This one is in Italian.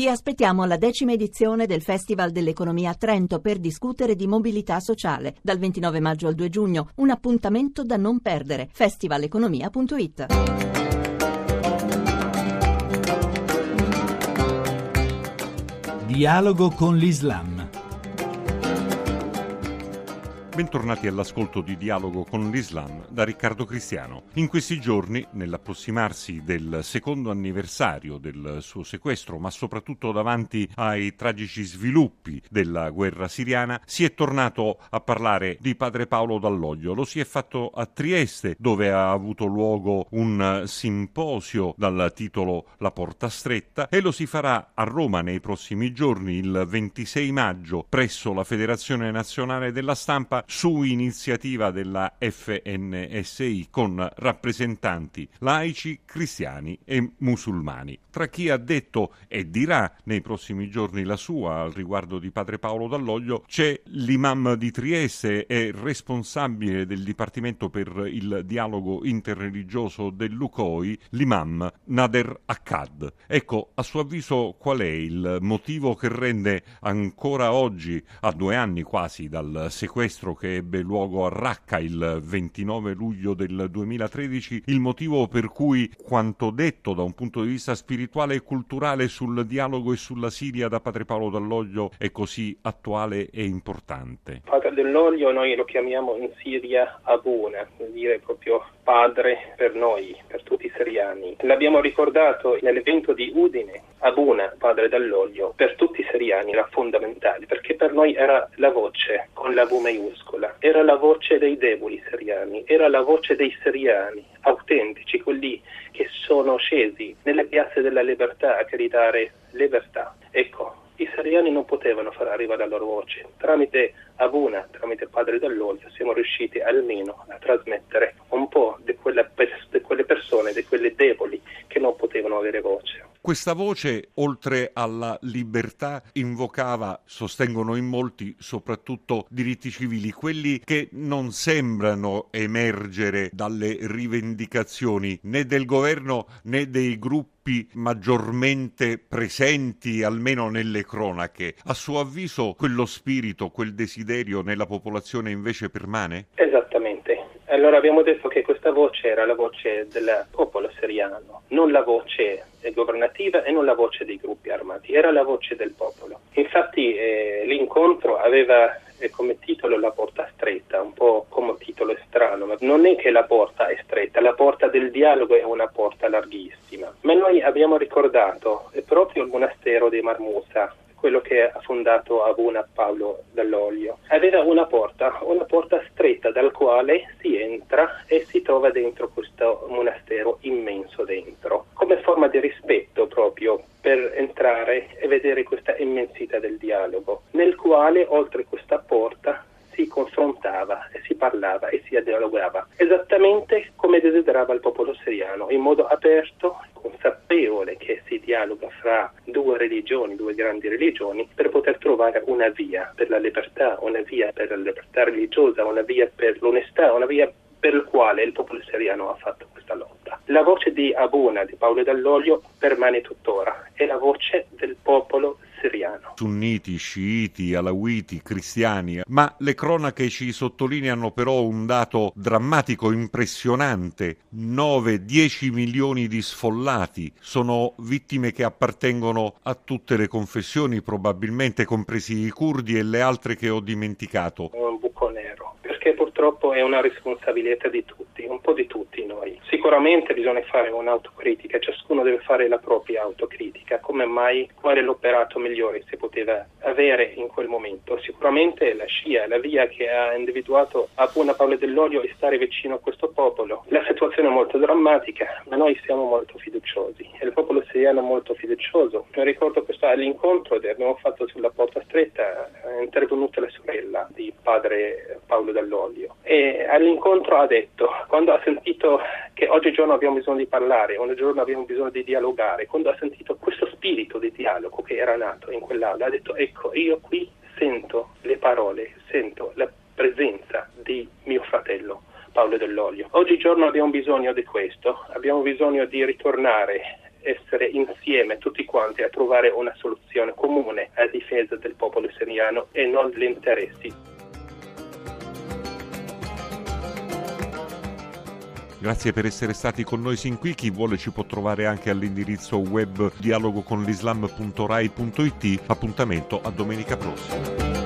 Vi aspettiamo alla decima edizione del Festival dell'Economia a Trento per discutere di mobilità sociale dal 29 maggio al 2 giugno. Un appuntamento da non perdere. festivaleconomia.it. Dialogo con l'Islam. Bentornati all'ascolto di Dialogo con l'Islam da Riccardo Cristiano. In questi giorni, nell'approssimarsi del secondo anniversario del suo sequestro, ma soprattutto davanti ai tragici sviluppi della guerra siriana, si è tornato a parlare di padre Paolo Dall'Oglio. Lo si è fatto a Trieste, dove ha avuto luogo un simposio dal titolo La porta stretta, e lo si farà a Roma nei prossimi giorni, il 26 maggio, presso la Federazione Nazionale della Stampa su iniziativa della FNSI con rappresentanti laici, cristiani e musulmani. Tra chi ha detto e dirà nei prossimi giorni la sua al riguardo di padre Paolo Dall'Oglio c'è l'imam di Trieste e responsabile del Dipartimento per il dialogo interreligioso dell'UCOI, l'imam Nader Akkad. Ecco, a suo avviso qual è il motivo che rende ancora oggi, a due anni quasi dal sequestro che ebbe luogo a Raqqa il 29 luglio del 2013, il motivo per cui quanto detto da un punto di vista spirituale e culturale sul dialogo e sulla Siria da Padre Paolo Dall'Oglio è così attuale e importante. Padre Dall'Oglio noi lo chiamiamo in Siria Abuna, vuol dire proprio padre per noi, per tutti i siriani. L'abbiamo ricordato nell'evento di Udine, Abuna, padre dall'olio, per tutti i siriani era fondamentale, perché per noi era la voce con la V maiuscola, era la voce dei deboli siriani, era la voce dei siriani autentici, quelli che sono scesi nelle piazze della libertà a gridare libertà. Ecco, i siriani non potevano far arrivare la loro voce. Tramite Abuna, tramite Padre dell'Olio, siamo riusciti almeno a trasmettere un po' di quelle, di quelle persone, di quelle deboli che non potevano avere voce. Questa voce, oltre alla libertà, invocava, sostengono in molti, soprattutto diritti civili, quelli che non sembrano emergere dalle rivendicazioni né del governo né dei gruppi maggiormente presenti almeno nelle cronache. A suo avviso quello spirito, quel desiderio nella popolazione invece permane? Esattamente. Allora abbiamo detto che questa voce era la voce del popolo siriano, non la voce governativa e non la voce dei gruppi armati, era la voce del popolo. Infatti eh, l'incontro aveva eh, come titolo la porta stretta, un po' come titolo strano, ma non è che la porta è stretta, la porta del dialogo è una porta larghissima. Ma noi abbiamo ricordato proprio il monastero di Marmusa, quello che ha fondato Abuna Paolo dall'Olio. Aveva una porta, una porta stretta dal quale si entra e si trova dentro questo monastero immenso dentro, come forma di rispetto proprio per entrare e vedere questa immensità del dialogo, nel quale oltre questa porta si confrontava parlava e si dialogava, esattamente come desiderava il popolo siriano, in modo aperto, consapevole che si dialoga fra due religioni, due grandi religioni, per poter trovare una via per la libertà, una via per la libertà religiosa, una via per l'onestà, una via per la quale il popolo siriano ha fatto questa lotta. La voce di Abuna, di Paolo Dall'Olio, permane tuttora, è la voce del popolo siriano. Sunniti, sciiti, alawiti, cristiani, ma le cronache ci sottolineano però un dato drammatico, impressionante. 9-10 milioni di sfollati sono vittime che appartengono a tutte le confessioni, probabilmente compresi i curdi e le altre che ho dimenticato. Un buco nero, perché purtroppo è una responsabilità di tutti, un po' di tutti noi. Sicuramente bisogna fare un'autocritica, ciascuno deve fare la propria autocritica, come mai qual è l'operato migliore si poteva avere in quel momento. Sicuramente la scia, la via che ha individuato a Buona Paolo dell'Olio è stare vicino a questo popolo. La situazione è molto drammatica, ma noi siamo molto fiduciosi e il popolo siriano è molto fiducioso. Mi ricordo questo all'incontro che abbiamo fatto sulla porta stretta, è intervenuta la sorella di padre Paolo dell'Olio e all'incontro ha detto, quando ha sentito che oggigiorno abbiamo bisogno di parlare, oggigiorno abbiamo bisogno di dialogare, quando ha sentito questo spirito di dialogo che era nato in quell'aula, ha detto ecco io qui sento le parole, sento la presenza di mio fratello Paolo dell'Olio. Oggigiorno abbiamo bisogno di questo, abbiamo bisogno di ritornare essere insieme tutti quanti a trovare una soluzione comune a difesa del popolo siriano e non gli interessi Grazie per essere stati con noi sin qui. Chi vuole ci può trovare anche all'indirizzo web dialogoconlislam.rai.it. Appuntamento a domenica prossima.